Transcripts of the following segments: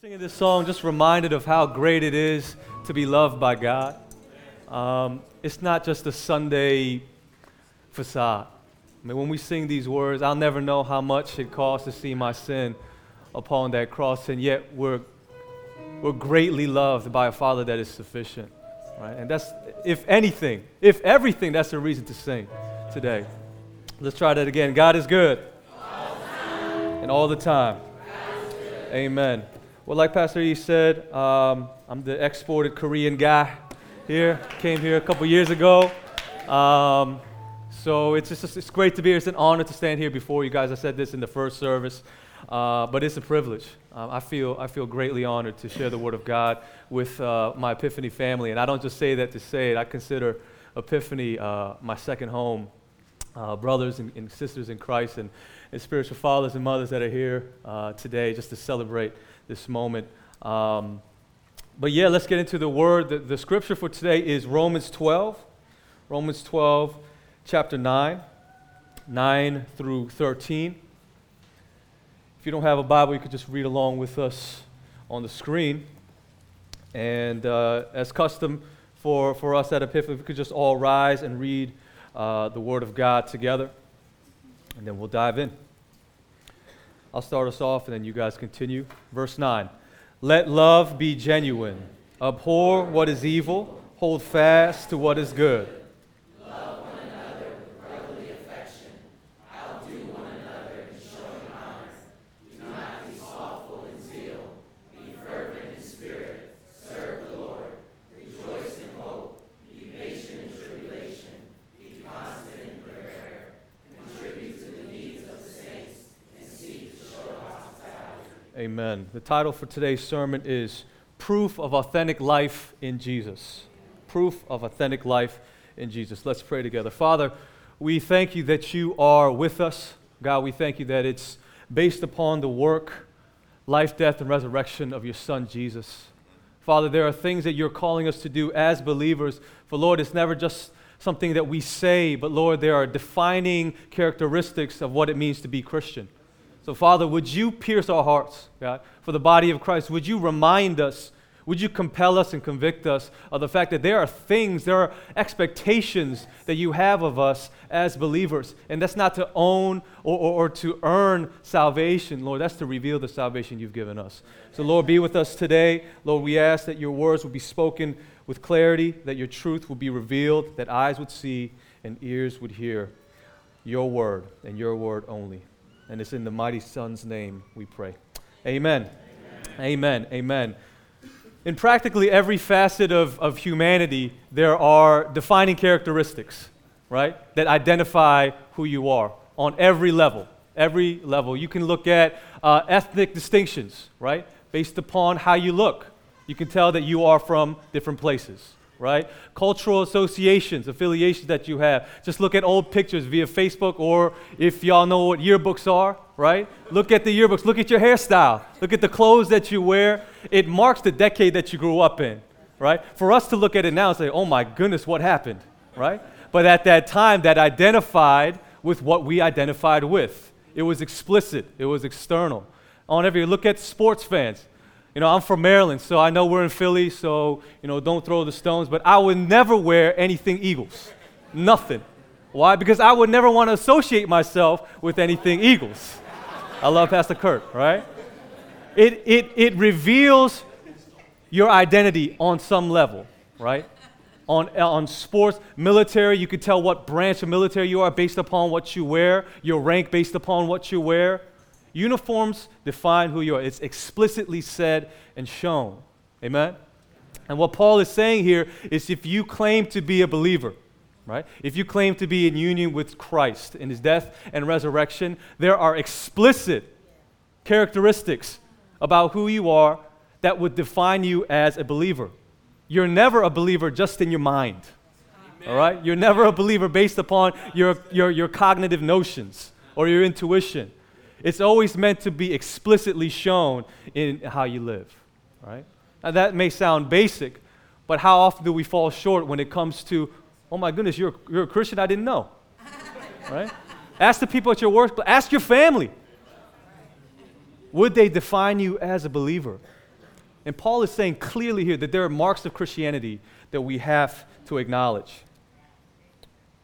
Singing this song just reminded of how great it is to be loved by God. Um, it's not just a Sunday facade. I mean, when we sing these words, I'll never know how much it costs to see my sin upon that cross, and yet we're, we're greatly loved by a Father that is sufficient. Right? And that's, if anything, if everything, that's a reason to sing today. Let's try that again. God is good. All and all the time. Amen. Well, like Pastor E said, um, I'm the exported Korean guy here. Came here a couple years ago. Um, so it's just it's great to be here. It's an honor to stand here before you guys. I said this in the first service, uh, but it's a privilege. Um, I feel I feel greatly honored to share the Word of God with uh, my Epiphany family, and I don't just say that to say it. I consider Epiphany uh, my second home. Uh, brothers and, and, sisters in Christ, and, and, spiritual fathers and mothers that are here uh, today, just to celebrate this moment. Um, but yeah, let's get into the word. The, the scripture for today is Romans 12. Romans 12, chapter 9, 9 through 13. If you don't have a Bible, you could just read along with us on the screen. And uh, as custom for, for us at Epiphany, we could just all rise and read uh, the Word of God together. And then we'll dive in. I'll start us off and then you guys continue. Verse 9 Let love be genuine, abhor what is evil, hold fast to what is good. Amen. The title for today's sermon is Proof of Authentic Life in Jesus. Proof of Authentic Life in Jesus. Let's pray together. Father, we thank you that you are with us. God, we thank you that it's based upon the work, life, death, and resurrection of your Son, Jesus. Father, there are things that you're calling us to do as believers. For Lord, it's never just something that we say, but Lord, there are defining characteristics of what it means to be Christian. So, Father, would you pierce our hearts, God, for the body of Christ? Would you remind us? Would you compel us and convict us of the fact that there are things, there are expectations that you have of us as believers? And that's not to own or, or, or to earn salvation, Lord. That's to reveal the salvation you've given us. So, Lord, be with us today. Lord, we ask that your words will be spoken with clarity, that your truth will be revealed, that eyes would see and ears would hear your word and your word only. And it's in the mighty Son's name we pray. Amen. Amen. Amen. In practically every facet of, of humanity, there are defining characteristics, right, that identify who you are on every level. Every level. You can look at uh, ethnic distinctions, right, based upon how you look. You can tell that you are from different places right? Cultural associations, affiliations that you have. Just look at old pictures via Facebook or if y'all know what yearbooks are, right? Look at the yearbooks. Look at your hairstyle. Look at the clothes that you wear. It marks the decade that you grew up in, right? For us to look at it now and say, oh my goodness, what happened, right? But at that time, that identified with what we identified with. It was explicit, it was external. On every look at sports fans you know, I'm from Maryland, so I know we're in Philly, so, you know, don't throw the stones, but I would never wear anything Eagles. Nothing. Why? Because I would never want to associate myself with anything Eagles. I love Pastor Kurt, right? It, it, it reveals your identity on some level, right? On, on sports, military, you could tell what branch of military you are based upon what you wear, your rank based upon what you wear. Uniforms define who you are. It's explicitly said and shown. Amen? And what Paul is saying here is if you claim to be a believer, right? If you claim to be in union with Christ in his death and resurrection, there are explicit characteristics about who you are that would define you as a believer. You're never a believer just in your mind. All right? You're never a believer based upon your, your, your cognitive notions or your intuition. It's always meant to be explicitly shown in how you live, right? Now that may sound basic, but how often do we fall short when it comes to, oh my goodness, you're, you're a Christian I didn't know, right? Ask the people at your work, ask your family. Would they define you as a believer? And Paul is saying clearly here that there are marks of Christianity that we have to acknowledge.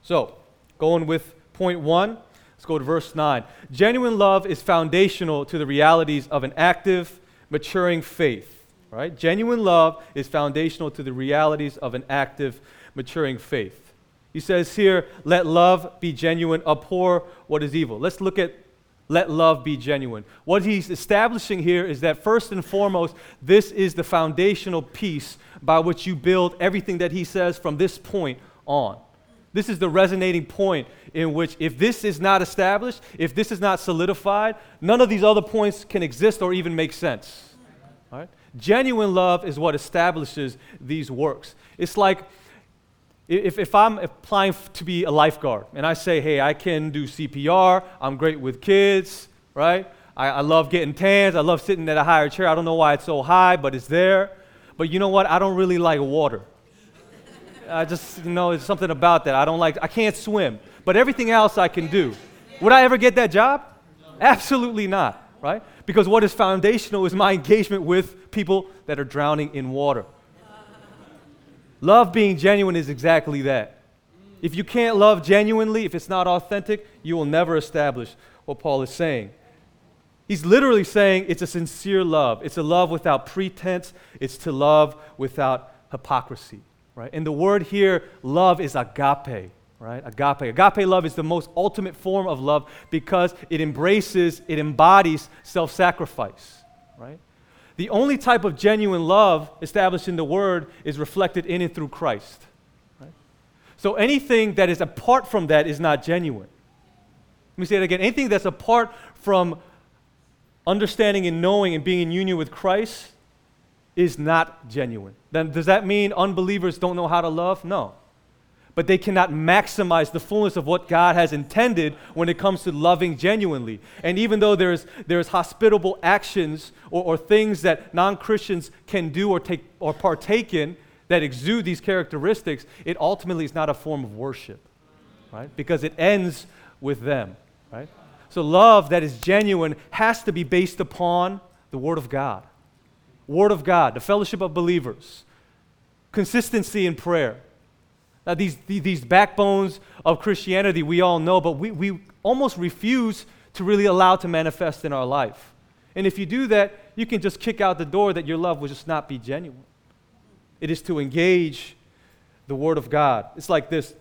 So, going with point one, let's go to verse 9. Genuine love is foundational to the realities of an active, maturing faith. Right? Genuine love is foundational to the realities of an active, maturing faith. He says here, let love be genuine, abhor what is evil. Let's look at let love be genuine. What he's establishing here is that first and foremost, this is the foundational piece by which you build everything that he says from this point on. This is the resonating point in which, if this is not established, if this is not solidified, none of these other points can exist or even make sense. All right? Genuine love is what establishes these works. It's like if, if I'm applying to be a lifeguard and I say, hey, I can do CPR, I'm great with kids, right? I, I love getting tans, I love sitting at a higher chair. I don't know why it's so high, but it's there. But you know what? I don't really like water. I just, you know, it's something about that. I don't like, I can't swim, but everything else I can do. Would I ever get that job? Absolutely not, right? Because what is foundational is my engagement with people that are drowning in water. Love being genuine is exactly that. If you can't love genuinely, if it's not authentic, you will never establish what Paul is saying. He's literally saying it's a sincere love. It's a love without pretense. It's to love without hypocrisy, right? And the word here, love, is agape, right? Agape. Agape love is the most ultimate form of love because it embraces, it embodies self sacrifice, right? The only type of genuine love established in the Word is reflected in and through Christ. Right? So anything that is apart from that is not genuine. Let me say it again. Anything that's apart from understanding and knowing and being in union with Christ is not genuine. Then does that mean unbelievers don't know how to love? No but they cannot maximize the fullness of what God has intended when it comes to loving genuinely. And even though there's, there's hospitable actions or, or things that non Christians can do or, take, or partake in that exude these characteristics, it ultimately is not a form of worship, right? Because it ends with them, right? So love that is genuine has to be based upon the Word of God. Word of God, the fellowship of believers, consistency in prayer now, these, these backbones of Christianity we all know, but we, we almost refuse to really allow to manifest in our life. And if you do that, you can just kick out the door that your love will just not be genuine. It is to engage the Word of God. It's like this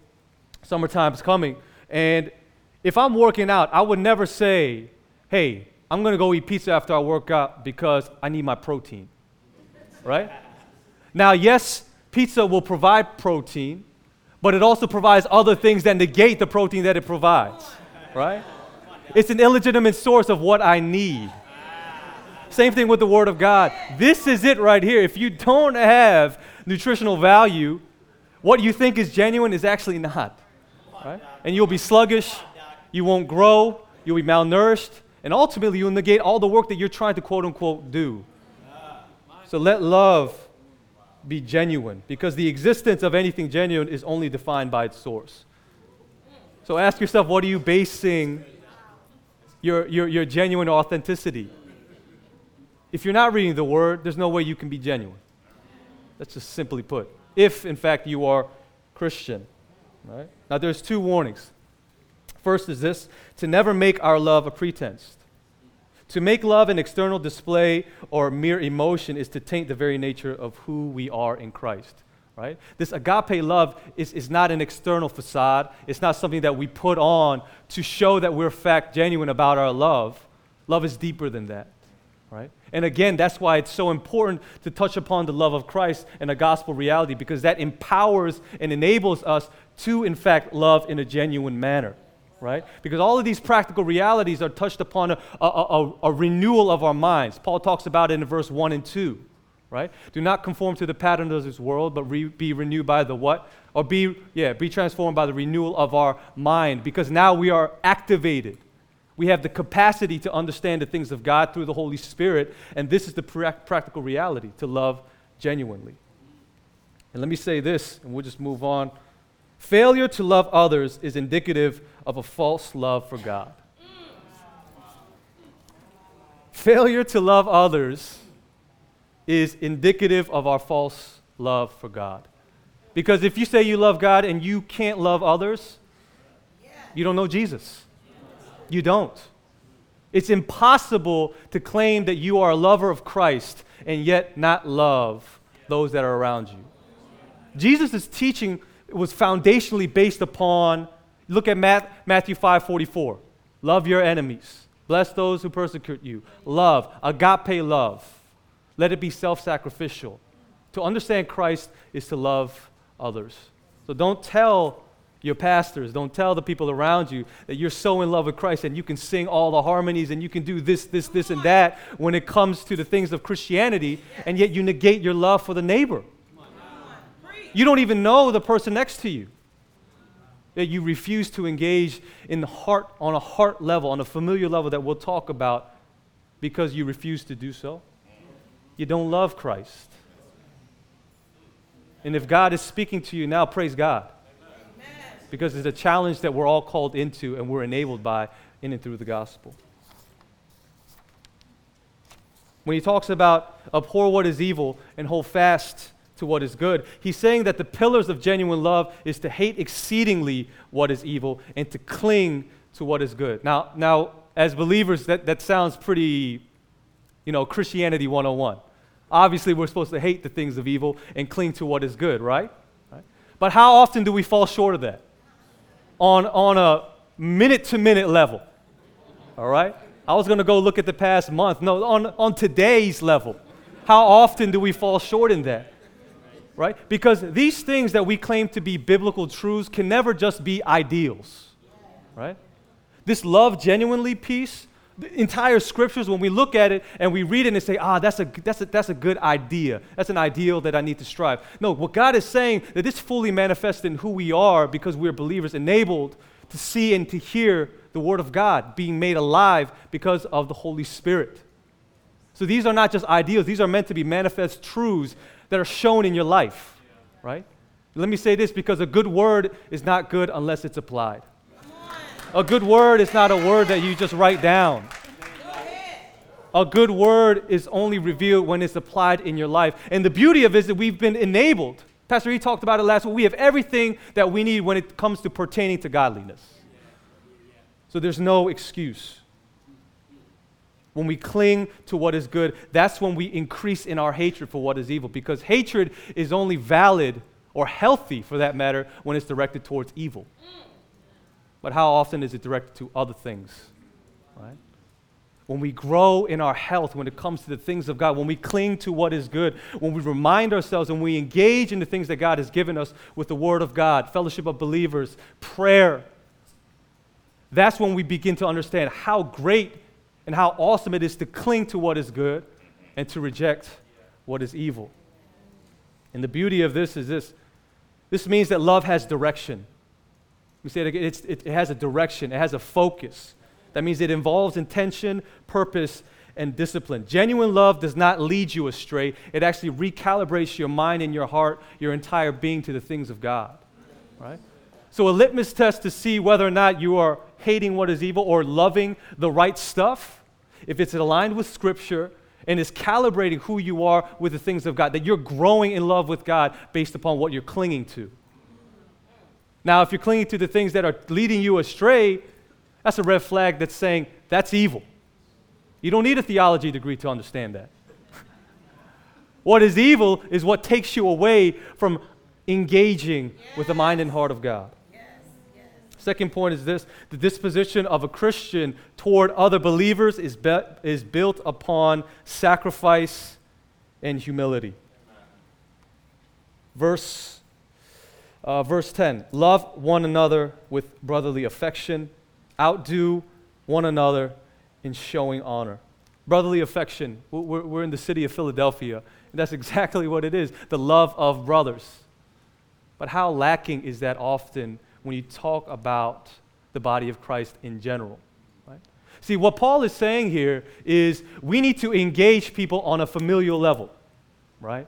summertime's coming, and if I'm working out, I would never say, hey, I'm going to go eat pizza after I work out because I need my protein. Right? Now, yes, pizza will provide protein, but it also provides other things that negate the protein that it provides, right? It's an illegitimate source of what I need. Same thing with the Word of God. This is it right here. If you don't have nutritional value, what you think is genuine is actually not. Right? And you'll be sluggish, you won't grow, you'll be malnourished, and ultimately you'll negate all the work that you're trying to quote unquote do. So let love be genuine because the existence of anything genuine is only defined by its source. So ask yourself what are you basing your, your, your genuine authenticity? If you're not reading the Word, there's no way you can be genuine. That's just simply put. If, in fact, you are Christian. Right? Now, there's two warnings. First is this to never make our love a pretense. To make love an external display or mere emotion is to taint the very nature of who we are in Christ. Right? This agape love is, is not an external facade. It's not something that we put on to show that we're fact genuine about our love. Love is deeper than that. Right? And again, that's why it's so important to touch upon the love of Christ and a gospel reality because that empowers and enables us to, in fact, love in a genuine manner right? Because all of these practical realities are touched upon a, a, a, a, renewal of our minds. Paul talks about it in verse 1 and 2, right? Do not conform to the pattern of this world, but re, be renewed by the what? Or be, yeah, be transformed by the renewal of our mind, because now we are activated. We have the capacity to understand the things of God through the Holy Spirit, and this is the pra- practical reality to love genuinely. And let me say this, and we'll just move on. Failure to love others is indicative of a false love for God. Failure to love others is indicative of our false love for God. Because if you say you love God and you can't love others, you don't know Jesus. You don't. It's impossible to claim that you are a lover of Christ and yet not love those that are around you. Jesus' is teaching was foundationally based upon, look at Matthew 5 44. Love your enemies, bless those who persecute you. Love, agape love. Let it be self sacrificial. To understand Christ is to love others. So don't tell your pastors, don't tell the people around you that you're so in love with Christ and you can sing all the harmonies and you can do this, this, this, and that when it comes to the things of Christianity, and yet you negate your love for the neighbor. You don't even know the person next to you. That you refuse to engage in the heart, on a heart level, on a familiar level that we'll talk about because you refuse to do so. You don't love Christ. And if God is speaking to you now, praise God because it's a challenge that we're all called into and we're enabled by in and through the gospel. When he talks about abhor what is evil and hold fast to what is good, he's saying that the pillars of genuine love is to hate exceedingly what is evil and to cling to what is good. Now, now as believers, that, that sounds pretty, you know, Christianity 101. Obviously, we're supposed to hate the things of evil and cling to what is good, right? right? But how often do we fall short of that? on, on a minute to minute level. All right? I was going to go look at the past month. No, on, on today's level. How often do we fall short in that? Right? Because these things that we claim to be biblical truths can never just be ideals. Right? This love genuinely piece the entire scriptures, when we look at it and we read it and say, ah, that's a, that's, a, that's a good idea. That's an ideal that I need to strive. No, what God is saying, that this fully manifests in who we are because we're believers, enabled to see and to hear the Word of God being made alive because of the Holy Spirit. So these are not just ideals, these are meant to be manifest truths that are shown in your life, right? Let me say this because a good word is not good unless it's applied. A good word is not a word that you just write down. A good word is only revealed when it's applied in your life. And the beauty of it is that we've been enabled. Pastor E talked about it last week. We have everything that we need when it comes to pertaining to godliness. So there's no excuse. When we cling to what is good, that's when we increase in our hatred for what is evil. Because hatred is only valid or healthy, for that matter, when it's directed towards evil but how often is it directed to other things? Right? When we grow in our health, when it comes to the things of God, when we cling to what is good, when we remind ourselves and we engage in the things that God has given us with the Word of God, fellowship of believers, prayer, that's when we begin to understand how great and how awesome it is to cling to what is good and to reject what is evil. And the beauty of this is this this means that love has direction. We say it, it, it has a direction, it has a focus. That means it involves intention, purpose, and discipline. Genuine love does not lead you astray, it actually recalibrates your mind and your heart, your entire being to the things of God. Right? So, a litmus test to see whether or not you are hating what is evil or loving the right stuff, if it's aligned with Scripture and is calibrating who you are with the things of God, that you're growing in love with God based upon what you're clinging to. Now, if you're clinging to the things that are leading you astray, that's a red flag that's saying that's evil. You don't need a theology degree to understand that. what is evil is what takes you away from engaging with the mind and heart of God. Second point is this the disposition of a Christian toward other believers is, be- is built upon sacrifice and humility. Verse uh, verse 10 Love one another with brotherly affection, outdo one another in showing honor. Brotherly affection. We're, we're in the city of Philadelphia, and that's exactly what it is the love of brothers. But how lacking is that often when you talk about the body of Christ in general? Right? See, what Paul is saying here is we need to engage people on a familial level, right?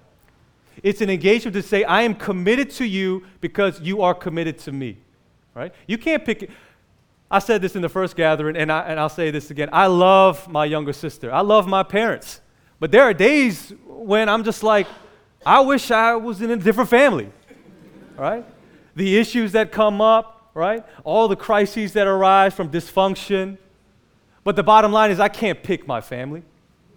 It's an engagement to say, I am committed to you because you are committed to me. Right? You can't pick. I said this in the first gathering, and, I, and I'll say this again. I love my younger sister. I love my parents. But there are days when I'm just like, I wish I was in a different family, right? The issues that come up, right? All the crises that arise from dysfunction. But the bottom line is, I can't pick my family,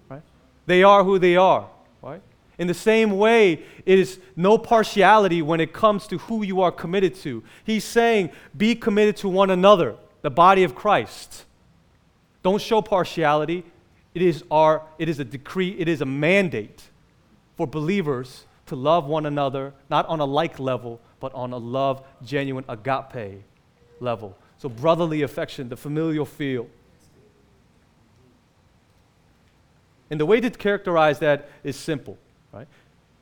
right? They are who they are, right? In the same way, it is no partiality when it comes to who you are committed to. He's saying, be committed to one another, the body of Christ. Don't show partiality. It is, our, it is a decree, it is a mandate for believers to love one another, not on a like level, but on a love, genuine agape level. So, brotherly affection, the familial feel. And the way to characterize that is simple, right?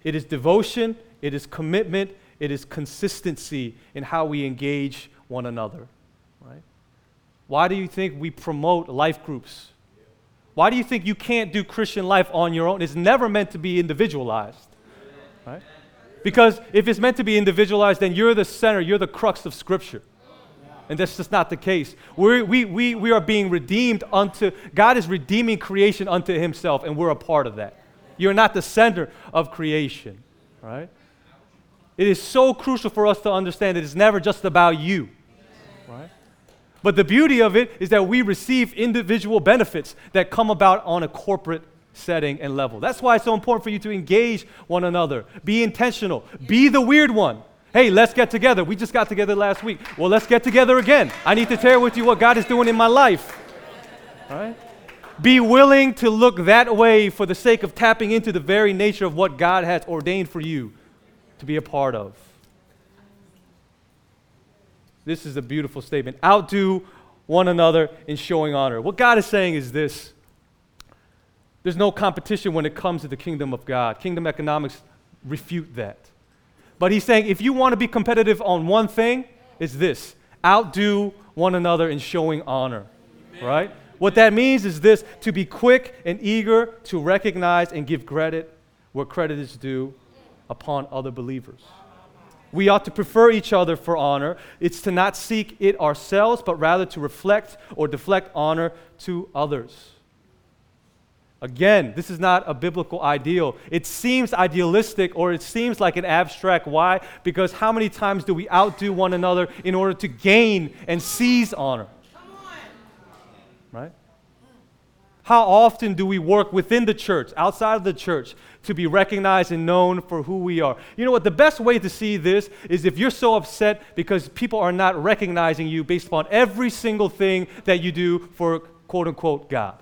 It is devotion, it is commitment, it is consistency in how we engage one another, right? Why do you think we promote life groups? Why do you think you can't do Christian life on your own? It's never meant to be individualized? Because if it's meant to be individualized, then you're the center, you're the crux of Scripture. And that's just not the case. We're, we, we, we are being redeemed unto, God is redeeming creation unto Himself, and we're a part of that. You're not the center of creation, right? It is so crucial for us to understand that it's never just about you, right? But the beauty of it is that we receive individual benefits that come about on a corporate setting and level. That's why it's so important for you to engage one another. Be intentional. Be the weird one. Hey, let's get together. We just got together last week. Well, let's get together again. I need to share with you what God is doing in my life. All right? Be willing to look that way for the sake of tapping into the very nature of what God has ordained for you to be a part of. This is a beautiful statement. Outdo one another in showing honor. What God is saying is this there's no competition when it comes to the kingdom of God. Kingdom economics refute that. But he's saying if you want to be competitive on one thing, it's this outdo one another in showing honor. Amen. Right? What that means is this to be quick and eager to recognize and give credit where credit is due upon other believers. We ought to prefer each other for honor. It's to not seek it ourselves, but rather to reflect or deflect honor to others. Again, this is not a biblical ideal. It seems idealistic or it seems like an abstract. Why? Because how many times do we outdo one another in order to gain and seize honor? Right? How often do we work within the church, outside of the church, to be recognized and known for who we are? You know what? The best way to see this is if you're so upset because people are not recognizing you based upon every single thing that you do for quote unquote God.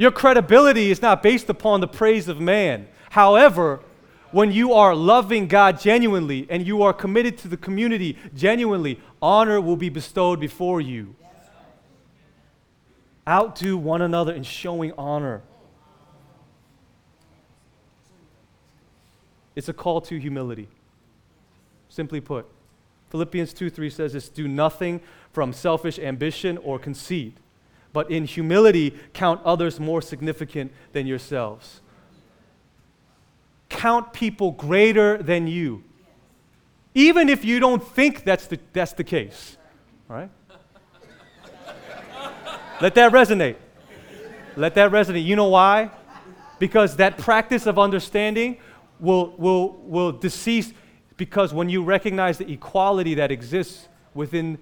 Your credibility is not based upon the praise of man. However, when you are loving God genuinely and you are committed to the community genuinely, honor will be bestowed before you outdo one another in showing honor. It's a call to humility. Simply put, Philippians 2 3 says this do nothing from selfish ambition or conceit, but in humility count others more significant than yourselves. Count people greater than you, even if you don't think that's the, that's the case. All right? Let that resonate. Let that resonate. You know why? Because that practice of understanding will, will, will decease because when you recognize the equality that exists within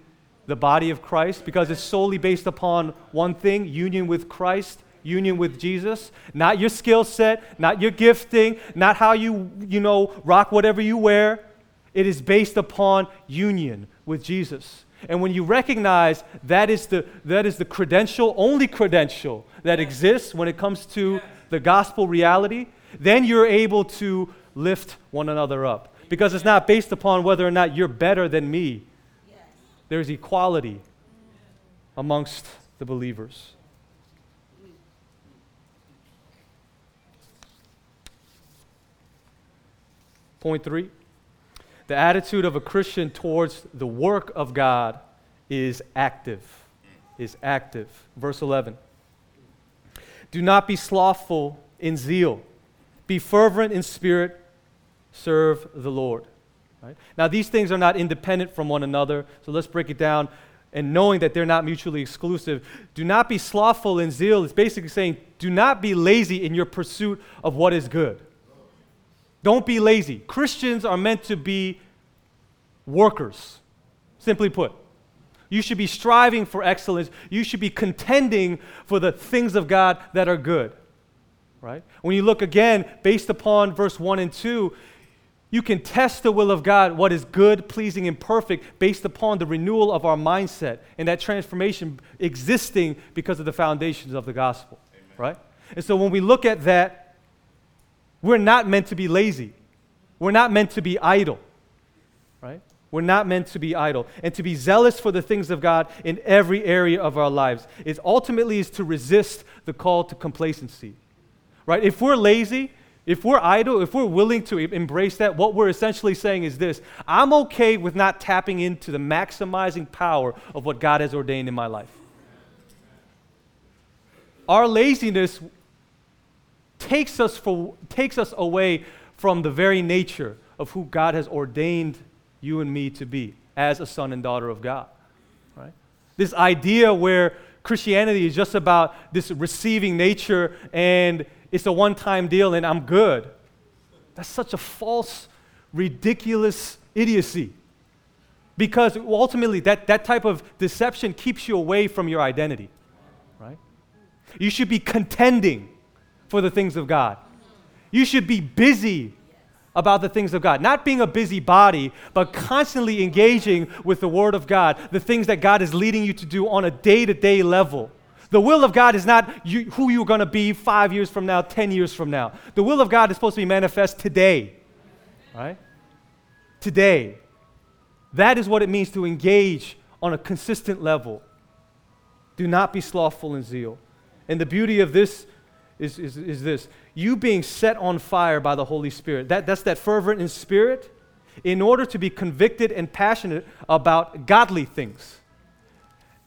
the body of Christ, because it's solely based upon one thing union with Christ, union with Jesus, not your skill set, not your gifting, not how you, you know, rock whatever you wear. It is based upon union with Jesus. And when you recognize that is the, that is the credential, only credential that exists when it comes to the gospel reality, then you're able to lift one another up. Because it's not based upon whether or not you're better than me, there's equality amongst the believers. Point three the attitude of a Christian towards the work of God is active. Is active. Verse 11. Do not be slothful in zeal. Be fervent in spirit. Serve the Lord. Right? Now, these things are not independent from one another, so let's break it down. and knowing that they're not mutually exclusive. Do not be slothful in zeal. It's basically saying, do not be lazy in your pursuit of what is good. Don't be lazy. Christians are meant to be workers, simply put. You should be striving for excellence. You should be contending for the things of God that are good. Right? When you look again, based upon verse 1 and 2, you can test the will of God, what is good, pleasing, and perfect, based upon the renewal of our mindset and that transformation existing because of the foundations of the gospel. Amen. Right? And so when we look at that, we're not meant to be lazy. We're not meant to be idle. Right? We're not meant to be idle. And to be zealous for the things of God in every area of our lives is ultimately is to resist the call to complacency. Right? If we're lazy, if we're idle, if we're willing to embrace that, what we're essentially saying is this I'm okay with not tapping into the maximizing power of what God has ordained in my life. Our laziness takes us, for, takes us away from the very nature of who God has ordained you and me to be as a son and daughter of God. Right? This idea where Christianity is just about this receiving nature and it's a one time deal and I'm good. That's such a false, ridiculous idiocy. Because ultimately, that, that type of deception keeps you away from your identity, right? You should be contending for the things of God. You should be busy about the things of God. Not being a busybody, but constantly engaging with the Word of God, the things that God is leading you to do on a day to day level. The will of God is not you, who you're going to be five years from now, 10 years from now. The will of God is supposed to be manifest today, right? Today. That is what it means to engage on a consistent level. Do not be slothful in zeal. And the beauty of this is, is, is this you being set on fire by the Holy Spirit. That, that's that fervent in spirit in order to be convicted and passionate about godly things.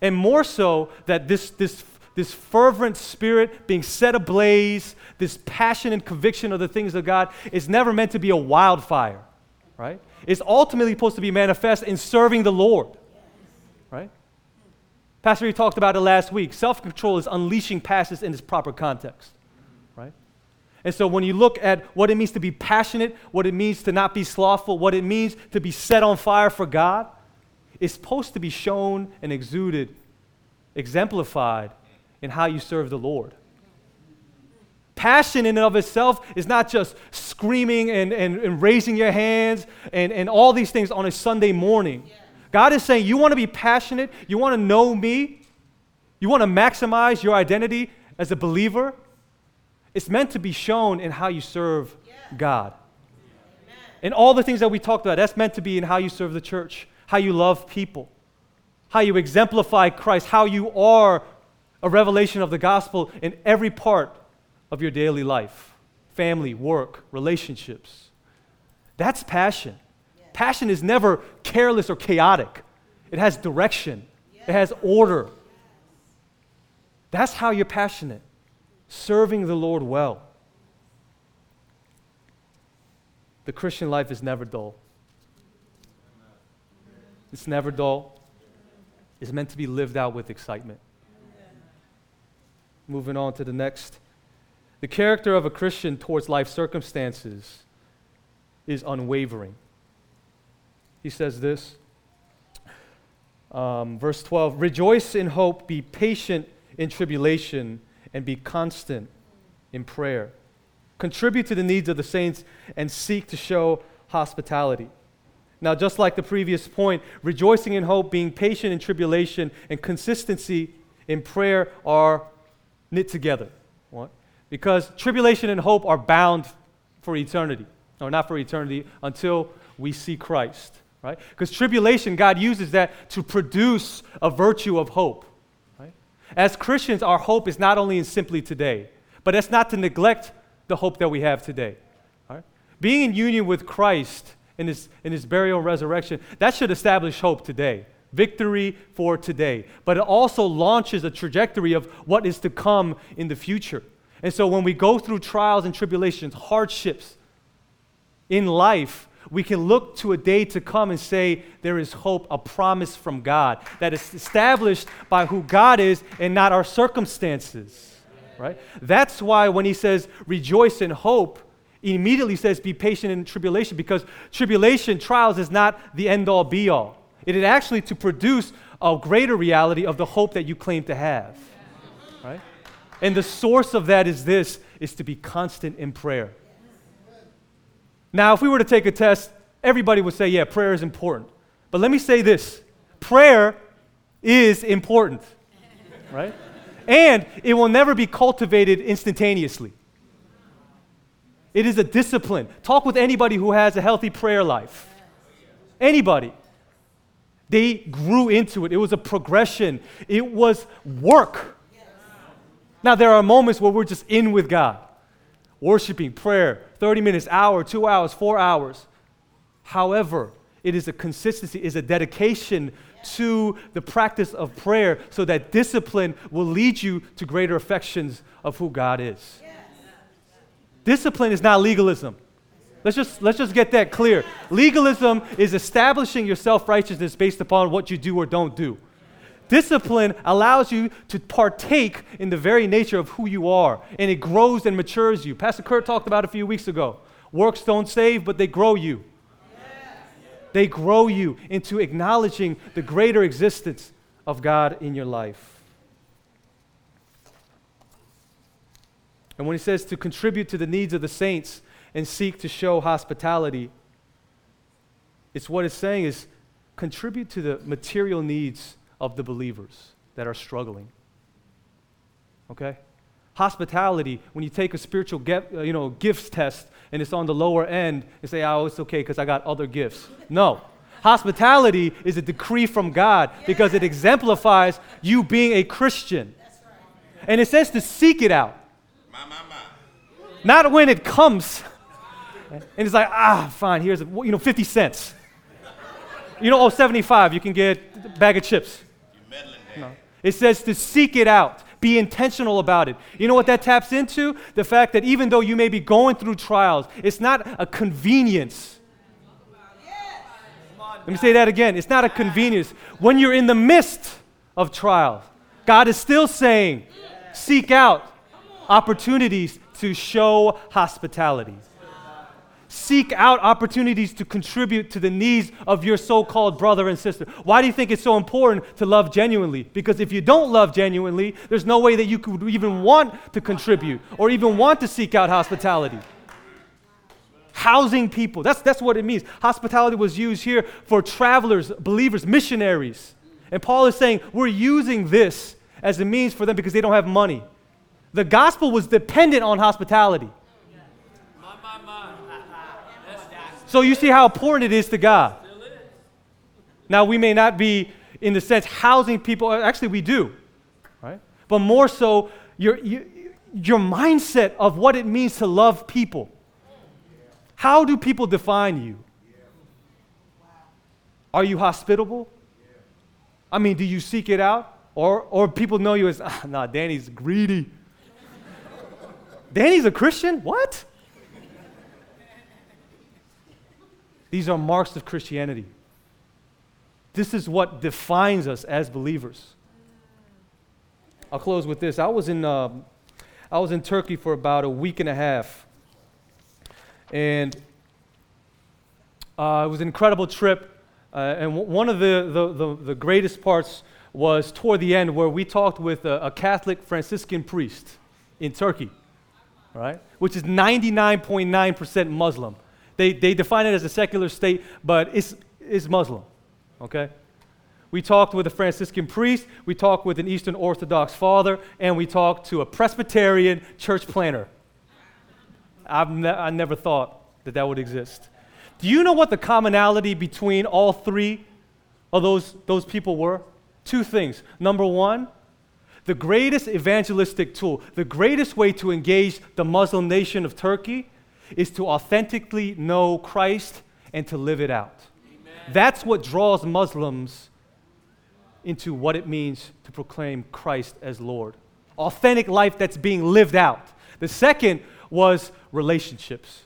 And more so, that this, this this fervent spirit being set ablaze, this passion and conviction of the things of God is never meant to be a wildfire, right? It's ultimately supposed to be manifest in serving the Lord, right? Pastor, he talked about it last week. Self control is unleashing passions in its proper context, right? And so when you look at what it means to be passionate, what it means to not be slothful, what it means to be set on fire for God, it's supposed to be shown and exuded, exemplified in how you serve the Lord. Passion in and of itself is not just screaming and, and, and raising your hands and, and all these things on a Sunday morning. God is saying, You want to be passionate? You want to know me? You want to maximize your identity as a believer? It's meant to be shown in how you serve God. And all the things that we talked about, that's meant to be in how you serve the church, how you love people, how you exemplify Christ, how you are a revelation of the gospel in every part of your daily life family, work, relationships. That's passion. Passion is never careless or chaotic, it has direction, it has order. That's how you're passionate, serving the Lord well. The Christian life is never dull. It's never dull. It's meant to be lived out with excitement. Moving on to the next. The character of a Christian towards life circumstances is unwavering. He says this, um, verse 12 Rejoice in hope, be patient in tribulation, and be constant in prayer. Contribute to the needs of the saints and seek to show hospitality. Now, just like the previous point, rejoicing in hope, being patient in tribulation, and consistency in prayer are knit together. What? Because tribulation and hope are bound for eternity, or not for eternity, until we see Christ, right? Because tribulation, God uses that to produce a virtue of hope, right? As Christians, our hope is not only in simply today, but it's not to neglect the hope that we have today. Right? Being in union with Christ in his, in his burial and resurrection, that should establish hope today victory for today, but it also launches a trajectory of what is to come in the future. And so when we go through trials and tribulations, hardships in life, we can look to a day to come and say there is hope, a promise from God that is established by who God is and not our circumstances. Right? That's why when he says rejoice in hope, immediately says be patient in tribulation because tribulation, trials is not the end all be all. It is actually to produce a greater reality of the hope that you claim to have. Right? And the source of that is this is to be constant in prayer. Now, if we were to take a test, everybody would say, yeah, prayer is important. But let me say this prayer is important, right? And it will never be cultivated instantaneously. It is a discipline. Talk with anybody who has a healthy prayer life. Anybody. They grew into it. It was a progression, it was work. Now, there are moments where we're just in with God, worshiping, prayer, 30 minutes, hour, two hours, four hours. However, it is a consistency, is a dedication to the practice of prayer so that discipline will lead you to greater affections of who God is. Discipline is not legalism. Let's just, let's just get that clear. Legalism is establishing your self righteousness based upon what you do or don't do. Discipline allows you to partake in the very nature of who you are, and it grows and matures you. Pastor Kurt talked about a few weeks ago. Works don't save, but they grow you. They grow you into acknowledging the greater existence of God in your life. And when he says to contribute to the needs of the saints and seek to show hospitality, it's what it's saying is contribute to the material needs of the believers that are struggling. Okay? Hospitality, when you take a spiritual get, uh, you know, gifts test and it's on the lower end, you say, oh, it's okay because I got other gifts. No. Hospitality is a decree from God because it exemplifies you being a Christian. And it says to seek it out. Not when it comes. And it's like, ah, fine, here's, a, you know, 50 cents. You know, oh, 75, you can get a bag of chips. No. It says to seek it out, be intentional about it. You know what that taps into? The fact that even though you may be going through trials, it's not a convenience. Let me say that again. It's not a convenience. When you're in the midst of trials, God is still saying, seek out opportunities to show hospitality. Seek out opportunities to contribute to the needs of your so called brother and sister. Why do you think it's so important to love genuinely? Because if you don't love genuinely, there's no way that you could even want to contribute or even want to seek out hospitality. Housing people, that's, that's what it means. Hospitality was used here for travelers, believers, missionaries. And Paul is saying we're using this as a means for them because they don't have money. The gospel was dependent on hospitality. So you see how important it is to God. Now, we may not be, in the sense, housing people. Actually, we do, right? But more so, your, your, your mindset of what it means to love people. How do people define you? Are you hospitable? I mean, do you seek it out? Or, or people know you as, ah, nah, Danny's greedy. Danny's a Christian? What? These are marks of Christianity. This is what defines us as believers. I'll close with this. I was in, uh, I was in Turkey for about a week and a half. And uh, it was an incredible trip. Uh, and w- one of the, the, the, the, greatest parts was toward the end where we talked with a, a Catholic Franciscan priest in Turkey, right? Which is 99.9% Muslim. They, they define it as a secular state, but it's, it's Muslim, okay? We talked with a Franciscan priest, we talked with an Eastern Orthodox father, and we talked to a Presbyterian church planter. I've ne- I never thought that that would exist. Do you know what the commonality between all three of those, those people were? Two things. Number one, the greatest evangelistic tool, the greatest way to engage the Muslim nation of Turkey is to authentically know Christ and to live it out. Amen. That's what draws Muslims into what it means to proclaim Christ as Lord. Authentic life that's being lived out. The second was relationships.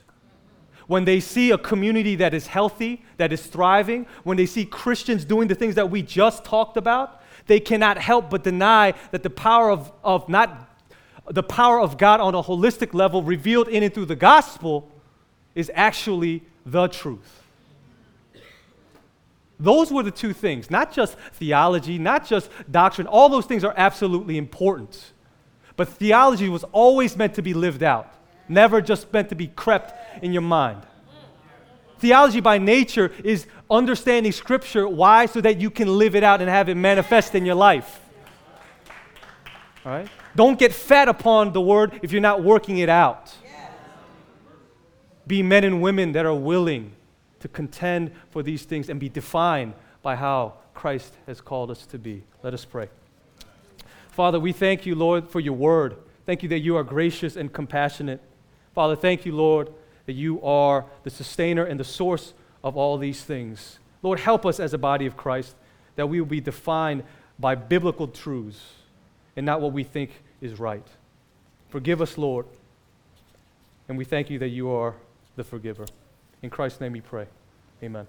when they see a community that is healthy, that is thriving, when they see Christians doing the things that we just talked about, they cannot help but deny that the power of, of not the power of God on a holistic level revealed in and through the gospel is actually the truth. Those were the two things, not just theology, not just doctrine. All those things are absolutely important. But theology was always meant to be lived out, never just meant to be crept in your mind. Theology by nature is understanding Scripture. Why? So that you can live it out and have it manifest in your life. All right? Don't get fed upon the Word if you're not working it out. Be men and women that are willing to contend for these things and be defined by how Christ has called us to be. Let us pray. Father, we thank you, Lord, for your word. Thank you that you are gracious and compassionate. Father, thank you, Lord, that you are the sustainer and the source of all these things. Lord, help us as a body of Christ that we will be defined by biblical truths and not what we think is right. Forgive us, Lord, and we thank you that you are the forgiver. In Christ's name we pray. Amen.